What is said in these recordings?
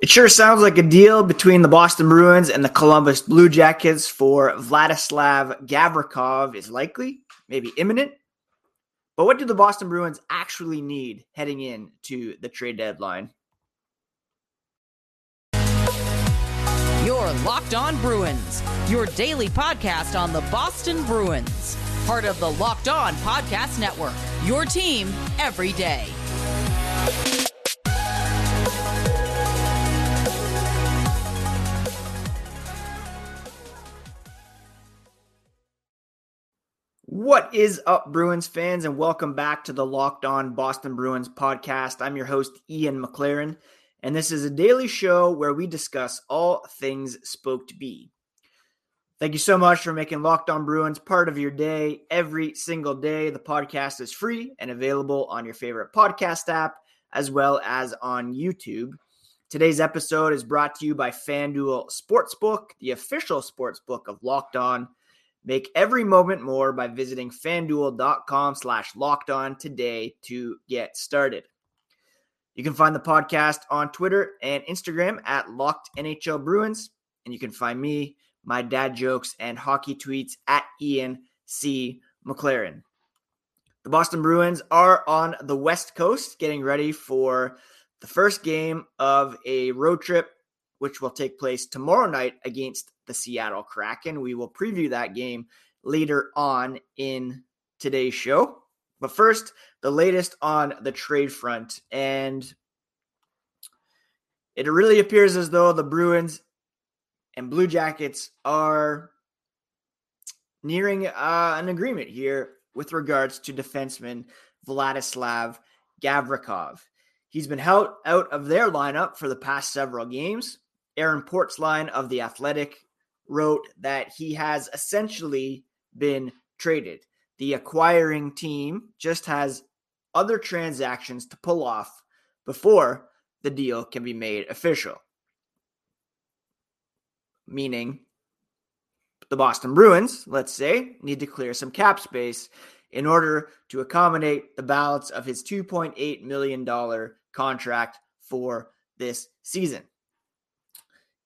It sure sounds like a deal between the Boston Bruins and the Columbus Blue Jackets for Vladislav Gavrikov is likely, maybe imminent. But what do the Boston Bruins actually need heading into the trade deadline? Your Locked On Bruins, your daily podcast on the Boston Bruins, part of the Locked On Podcast Network, your team every day. What is up, Bruins fans, and welcome back to the Locked On Boston Bruins podcast. I'm your host, Ian McLaren, and this is a daily show where we discuss all things Spoked B. Thank you so much for making Locked On Bruins part of your day every single day. The podcast is free and available on your favorite podcast app as well as on YouTube. Today's episode is brought to you by FanDuel Sportsbook, the official sportsbook of Locked On. Make every moment more by visiting fanduel.com slash locked on today to get started. You can find the podcast on Twitter and Instagram at Locked NHL Bruins. And you can find me, my dad jokes, and hockey tweets at Ian C. McLaren. The Boston Bruins are on the West Coast getting ready for the first game of a road trip which will take place tomorrow night against the Seattle Kraken. We will preview that game later on in today's show. But first, the latest on the trade front. And it really appears as though the Bruins and Blue Jackets are nearing uh, an agreement here with regards to defenseman Vladislav Gavrikov. He's been held out of their lineup for the past several games. Aaron Portzline of The Athletic wrote that he has essentially been traded. The acquiring team just has other transactions to pull off before the deal can be made official. Meaning, the Boston Bruins, let's say, need to clear some cap space in order to accommodate the balance of his $2.8 million contract for this season.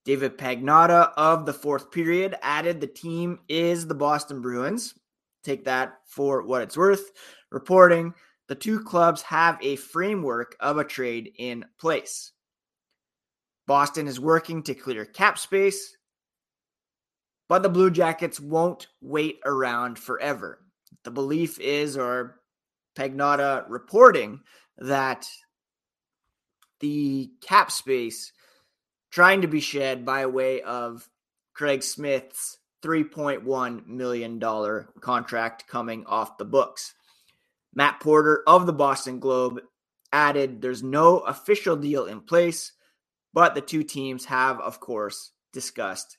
David Pagnotta of the fourth period added the team is the Boston Bruins. Take that for what it's worth. Reporting the two clubs have a framework of a trade in place. Boston is working to clear cap space, but the Blue Jackets won't wait around forever. The belief is, or Pagnotta reporting, that the cap space trying to be shed by way of Craig Smith's $3.1 million contract coming off the books. Matt Porter of the Boston Globe added there's no official deal in place, but the two teams have, of course, discussed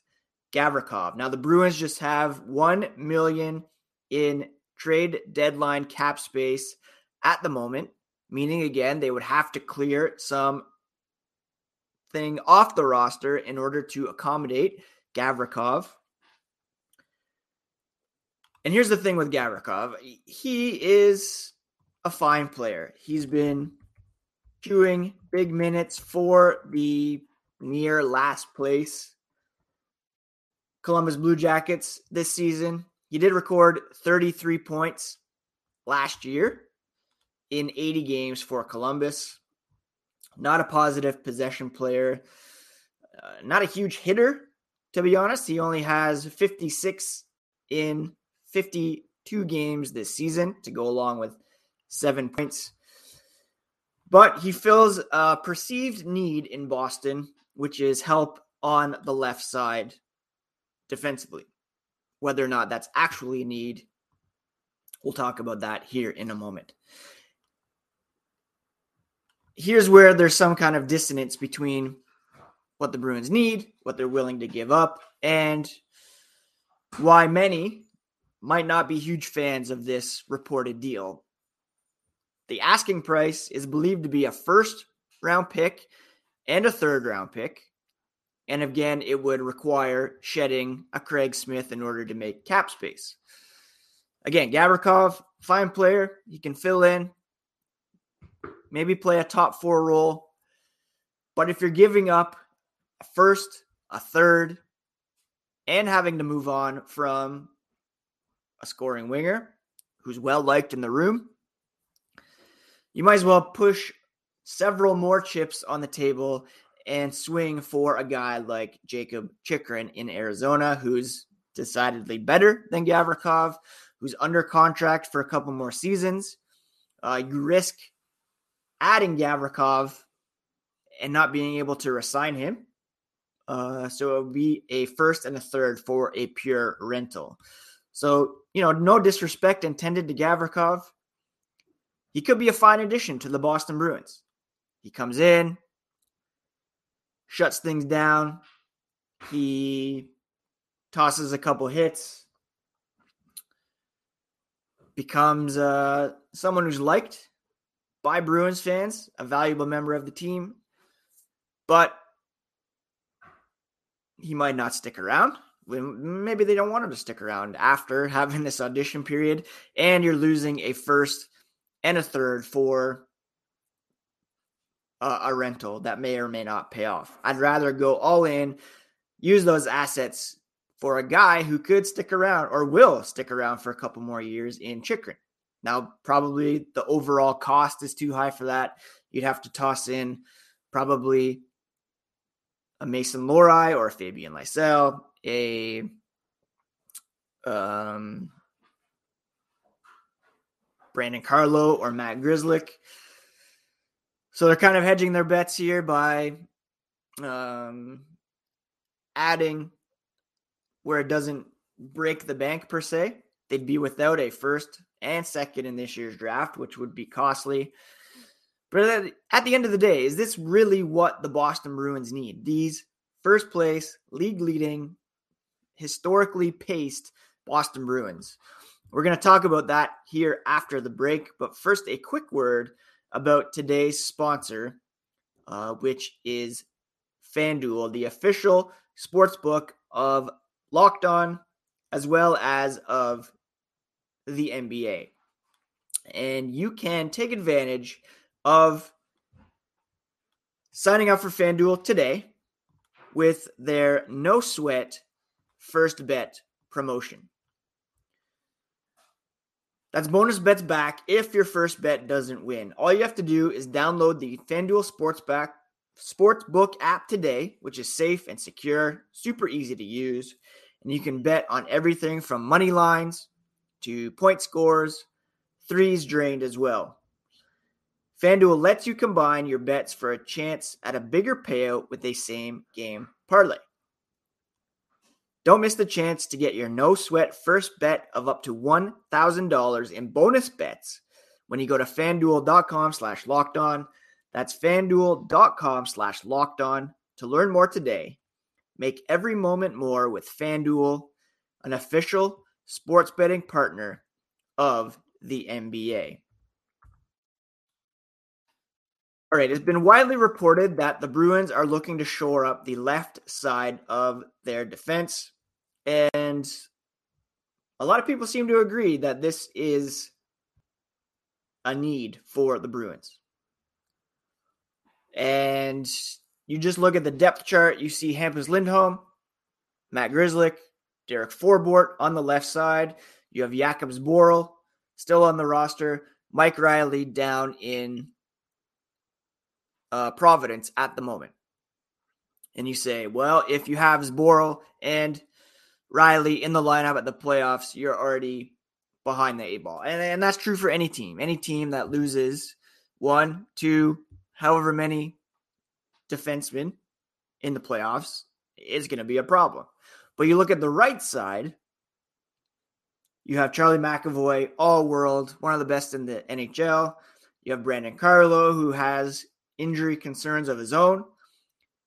Gavrikov. Now the Bruins just have 1 million in trade deadline cap space at the moment, meaning again they would have to clear some thing off the roster in order to accommodate Gavrikov. And here's the thing with Gavrikov he is a fine player. He's been chewing big minutes for the near last place Columbus Blue Jackets this season. He did record 33 points last year in 80 games for Columbus not a positive possession player, uh, not a huge hitter, to be honest. He only has 56 in 52 games this season to go along with seven points. But he fills a perceived need in Boston, which is help on the left side defensively. Whether or not that's actually a need, we'll talk about that here in a moment here's where there's some kind of dissonance between what the Bruins need, what they're willing to give up, and why many might not be huge fans of this reported deal. The asking price is believed to be a first round pick and a third round pick. And again, it would require shedding a Craig Smith in order to make cap space. Again, Gavrikov, fine player. He can fill in maybe play a top four role. But if you're giving up a first, a third, and having to move on from a scoring winger who's well liked in the room, you might as well push several more chips on the table and swing for a guy like Jakob Chychrun in Arizona, who's decidedly better than Gavrikov, who's under contract for a couple more seasons. Uh, you risk adding Gavrikov and not being able to resign him. Uh, so it would be a first and a third for a pure rental. So, you know, no disrespect intended to Gavrikov. He could be a fine addition to the Boston Bruins. He comes in, shuts things down. He tosses a couple hits, becomes uh, someone who's liked by Bruins fans, a valuable member of the team, but he might not stick around. Maybe they don't want him to stick around after having this audition period, and you're losing a first and a third for a, a rental that may or may not pay off. I'd rather go all in, use those assets for a guy who could stick around or will stick around for a couple more years in Chychrun. Now, probably the overall cost is too high for that. You'd have to toss in probably a Mason Lohrei or a Fabian Lysell, a um, Brandon Carlo or Matt Grzelcyk. So they're kind of hedging their bets here by um, adding where it doesn't break the bank per se. They'd be without a first and second in this year's draft, which would be costly. But at the end of the day, is this really what the Boston Bruins need? These first place, league leading, historically paced Boston Bruins. We're going to talk about that here after the break. But first, a quick word about today's sponsor, uh, which is FanDuel, the official sports book of Locked On, as well as of the NBA. And you can take advantage of signing up for FanDuel today with their no sweat first bet promotion. That's bonus bets back if your first bet doesn't win. All you have to do is download the FanDuel Sportsback Sportsbook app today, which is safe and secure, super easy to use, and you can bet on everything from money lines to point scores, threes drained as well. FanDuel lets you combine your bets for a chance at a bigger payout with a same game parlay. Don't miss the chance to get your no sweat first bet of up to $1,000 in bonus bets when you go to fanduel.com slash locked on. That's fanduel.com slash locked on to learn more today. Make every moment more with FanDuel, an official sports betting partner of the NBA. All right, it's been widely reported that the Bruins are looking to shore up the left side of their defense. And a lot of people seem to agree that this is a need for the Bruins. And you just look at the depth chart, you see Hampus Lindholm, Matt Grzelcyk, Derek Forbort on the left side. You have Jakub Zboril still on the roster, Mike Reilly down in uh, Providence at the moment. And you say, well, if you have Zboril and Reilly in the lineup at the playoffs, you're already behind the eight ball. And, and that's true for any team. Any team that loses one, two, however many defensemen in the playoffs is going to be a problem. But you look at the right side, you have Charlie McAvoy, all world, one of the best in the NHL. You have Brandon Carlo, who has injury concerns of his own.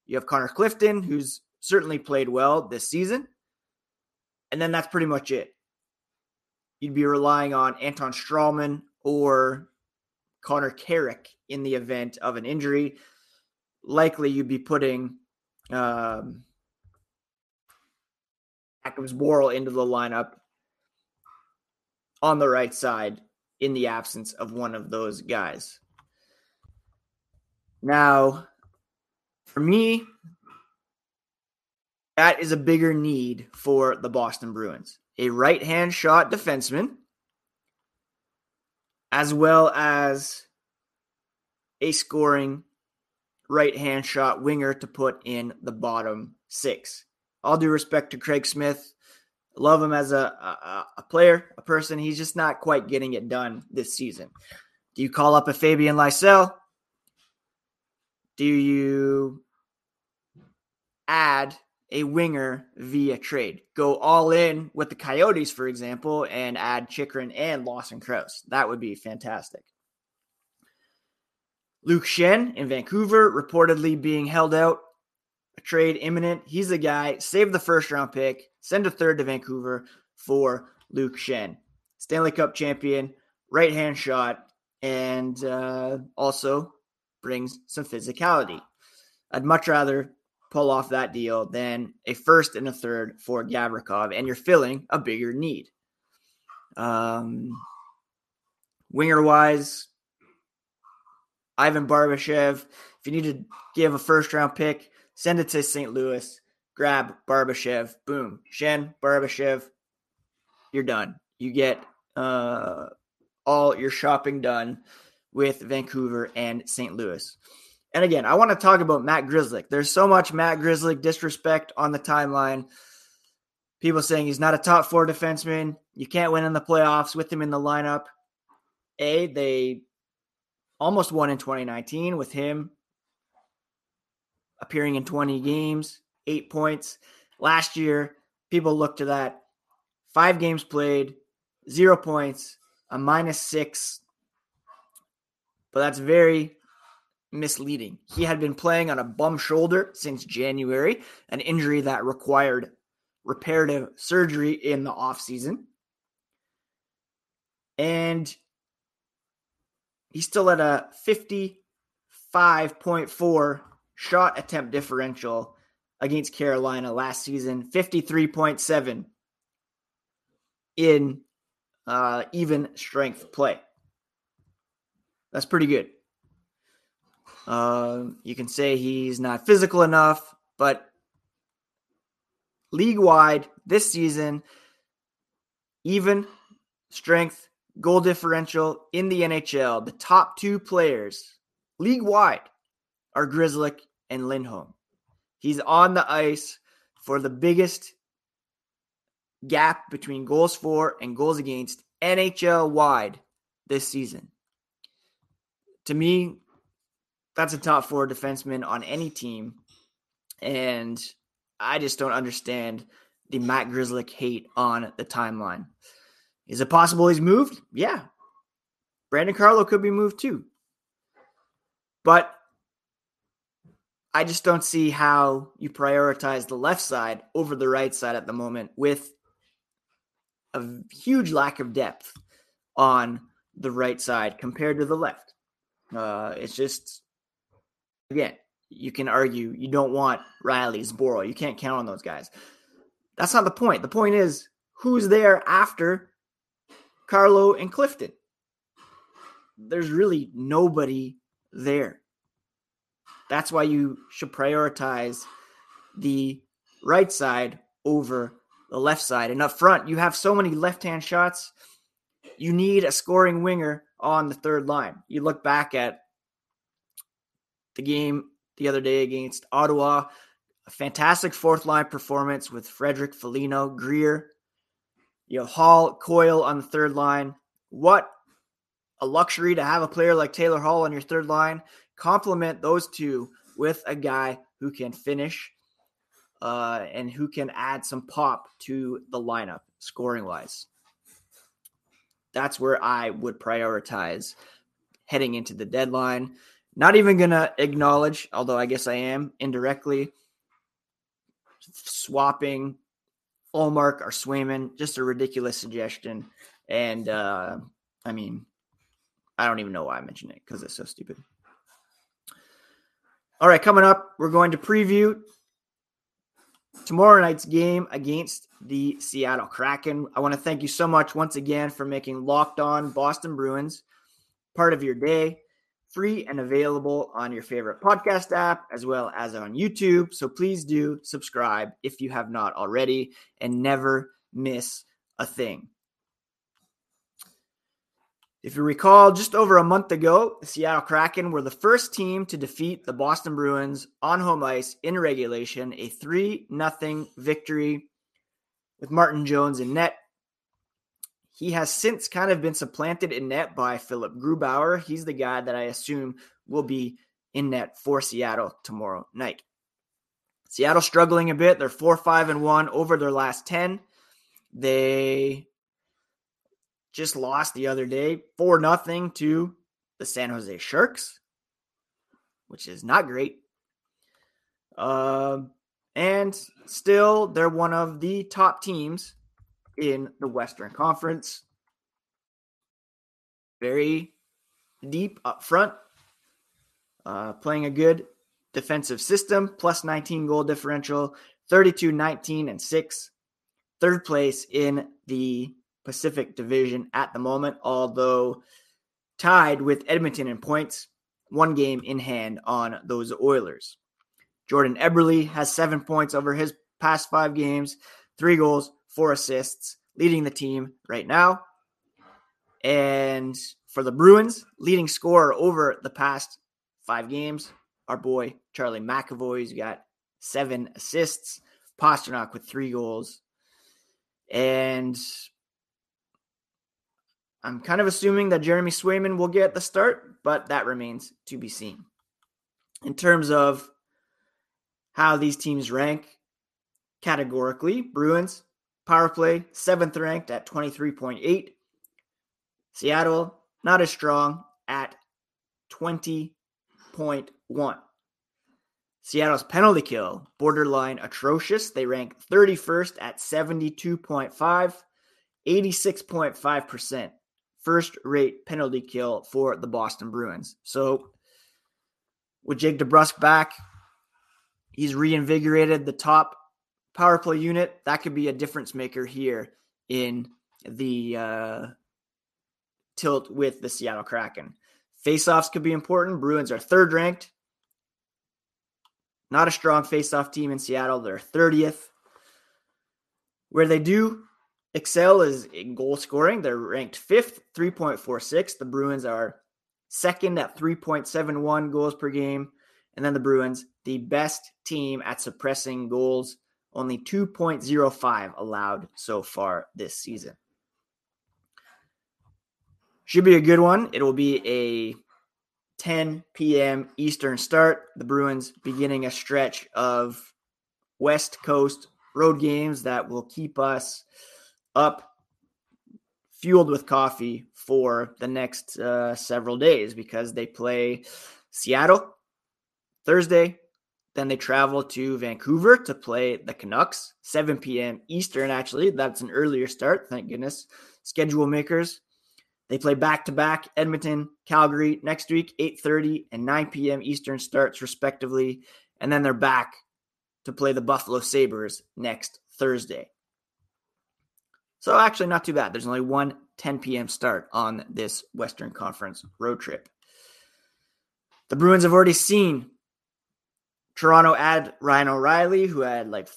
You have Connor Clifton, who's certainly played well this season. And then that's pretty much it. You'd be relying on Anton Stralman or Connor Carrick in the event of an injury. Likely you'd be putting um, Jakub Zboril into the lineup on the right side in the absence of one of those guys. Now, for me, that is a bigger need for the Boston Bruins. A right hand shot defenseman, as well as a scoring right hand shot winger to put in the bottom six. All due respect to Craig Smith. Love him as a, a, a player, a person. He's just not quite getting it done this season. Do you call up a Fabian Lysell? Do you add a winger via trade? Go all in with the Coyotes, for example, and add Chychrun and Lawson Crouse. That would be fantastic. Luke Schenn in Vancouver, reportedly being held out. Trade imminent. He's the guy. Save the first round pick. Send a third to Vancouver for Luke Schenn, Stanley Cup champion, right hand shot, and uh, also brings some physicality. I'd much rather pull off that deal than a first and a third for Gavrikov, and you're filling a bigger need. Um, winger wise, Ivan Barbashev. If you need to give a first round pick, send it to St. Louis. Grab Barbashev. Boom. Schenn, Barbashev. You're done. You get uh, all your shopping done with Vancouver and St. Louis. And again, I want to talk about Matt Grzelcyk. There's so much Matt Grzelcyk disrespect on the timeline. People saying he's not a top four defenseman. You can't win in the playoffs with him in the lineup. A, they almost won in 2019 with him appearing in 20 games, eight points. Last year, people look to that five games played, zero points, a minus six. But that's very misleading. He had been playing on a bum shoulder since January, an injury that required reparative surgery in the offseason. And he's still at a 55.4 shot attempt differential against Carolina last season, 53.7 in uh, even strength play. That's pretty good. Uh, you can say he's not physical enough, but league wide this season, even strength goal differential in the NHL, the top two players league wide are Grzelcyk and Lindholm. He's on the ice for the biggest gap between goals for and goals against NHL wide this season. To me, that's a top four defenseman on any team. And I just don't understand the Matt Grzelcyk hate on the timeline. Is it possible he's moved? Yeah. Brandon Carlo could be moved too. But I just don't see how you prioritize the left side over the right side at the moment with a huge lack of depth on the right side compared to the left. Uh, it's just, again, you can argue you don't want Reilly, Zboril. You can't count on those guys. That's not the point. The point is who's there after Carlo and Clifton. There's really nobody there. That's why you should prioritize the right side over the left side. And up front, you have so many left hand shots. You need a scoring winger on the third line. You look back at the game the other day against Ottawa, a fantastic fourth line performance with Frederic Foligno, Greer, you know, Hall, Coyle on the third line. What a luxury to have a player like Taylor Hall on your third line. Complement those two with a guy who can finish uh, and who can add some pop to the lineup scoring wise. That's where I would prioritize heading into the deadline. Not even going to acknowledge, although I guess I am indirectly, swapping Ullmark or Swayman. Just a ridiculous suggestion. And uh, I mean, I don't even know why I mentioned it because it's so stupid. All right, coming up, we're going to preview tomorrow night's game against the Seattle Kraken. I want to thank you so much once again for making Locked On Boston Bruins part of your day, free and available on your favorite podcast app as well as on YouTube. So please do subscribe if you have not already and never miss a thing. If you recall, just over a month ago, the Seattle Kraken were the first team to defeat the Boston Bruins on home ice in regulation, a 3 0 victory with Martin Jones in net. He has since kind of been supplanted in net by Philip Grubauer. He's the guy that I assume will be in net for Seattle tomorrow night. Seattle struggling a bit. They're 4 5 and 1 over their last 10. They just lost the other day 4 nothing to the San Jose Sharks, which is not great. Uh, and still, they're one of the top teams in the Western Conference. Very deep up front, uh, playing a good defensive system, plus 19 goal differential, 32 19 and 6. Third place in the Pacific Division at the moment, although tied with Edmonton in points, one game in hand on those Oilers. Jordan Eberle has seven points over his past five games, three goals, four assists, leading the team right now. And for the Bruins, leading scorer over the past five games, our boy Charlie McAvoy's got seven assists, Pastrnak with three goals. And I'm kind of assuming that Jeremy Swayman will get the start, but that remains to be seen. In terms of how these teams rank categorically, Bruins power play seventh ranked at 23.8. Seattle not as strong at 20.1. Seattle's penalty kill borderline atrocious. They rank 31st at 72.5, 86.5% first rate penalty kill for the Boston Bruins. So with Jake DeBrusk back, he's reinvigorated the top power play unit. That could be a difference maker here in the uh, tilt with the Seattle Kraken. Faceoffs could be important. Bruins are third ranked. Not a strong faceoff team in Seattle. They're 30th. Where they do excel is in goal scoring. They're ranked fifth, 3.46. The Bruins are second at 3.71 goals per game. And then the Bruins, the best team at suppressing goals, only 2.05 allowed so far this season. Should be a good one. It will be a 10 p.m. Eastern start. The Bruins beginning a stretch of West Coast road games that will keep us up, fueled with coffee for the next uh, several days because they play Seattle Thursday. Then they travel to Vancouver to play the Canucks, 7 p.m. Eastern, actually. That's an earlier start, thank goodness. Schedule makers. They play back to back Edmonton, Calgary next week, 8:30 and 9 p.m. Eastern starts respectively, and then they're back to play the Buffalo Sabres next Thursday. So actually not too bad. There's only one 10 p.m. start on this Western Conference road trip. The Bruins have already seen Toronto add Ryan O'Reilly, who had like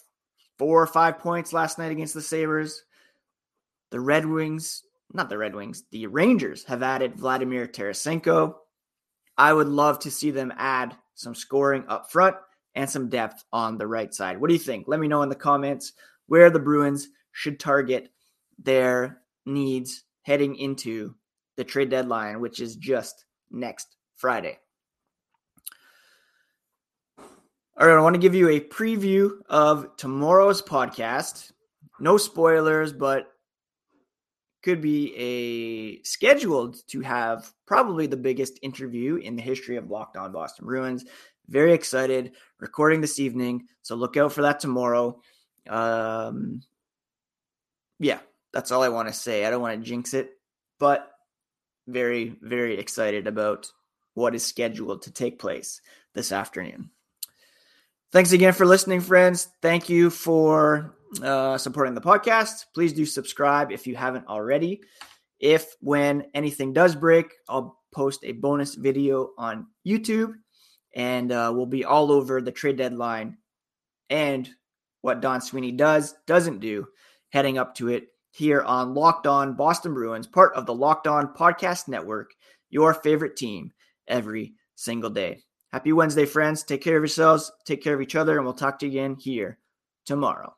four or five points last night against the Sabres. The Red Wings not the Red Wings, the Rangers have added Vladimir Tarasenko. I would love to see them add some scoring up front and some depth on the right side. What do you think? Let me know in the comments where the Bruins should target their needs heading into the trade deadline, which is just next Friday. All right, I want to give you a preview of tomorrow's podcast. No spoilers, but could be a scheduled to have probably the biggest interview in the history of Locked On Boston Bruins. Very excited, recording this evening, so look out for that tomorrow. Um, yeah, that's all I want to say. I don't want to jinx it, but very, very excited about what is scheduled to take place this afternoon. Thanks again for listening, friends. Thank you for uh, supporting the podcast. Please do subscribe if you haven't already. If when anything does break, I'll post a bonus video on YouTube, and uh, we'll be all over the trade deadline and what Don Sweeney does, doesn't do, heading up to it here on Locked On Boston Bruins, part of the Locked On Podcast Network, your favorite team every single day. Happy Wednesday, friends. Take care of yourselves, take care of each other, and we'll talk to you again here tomorrow.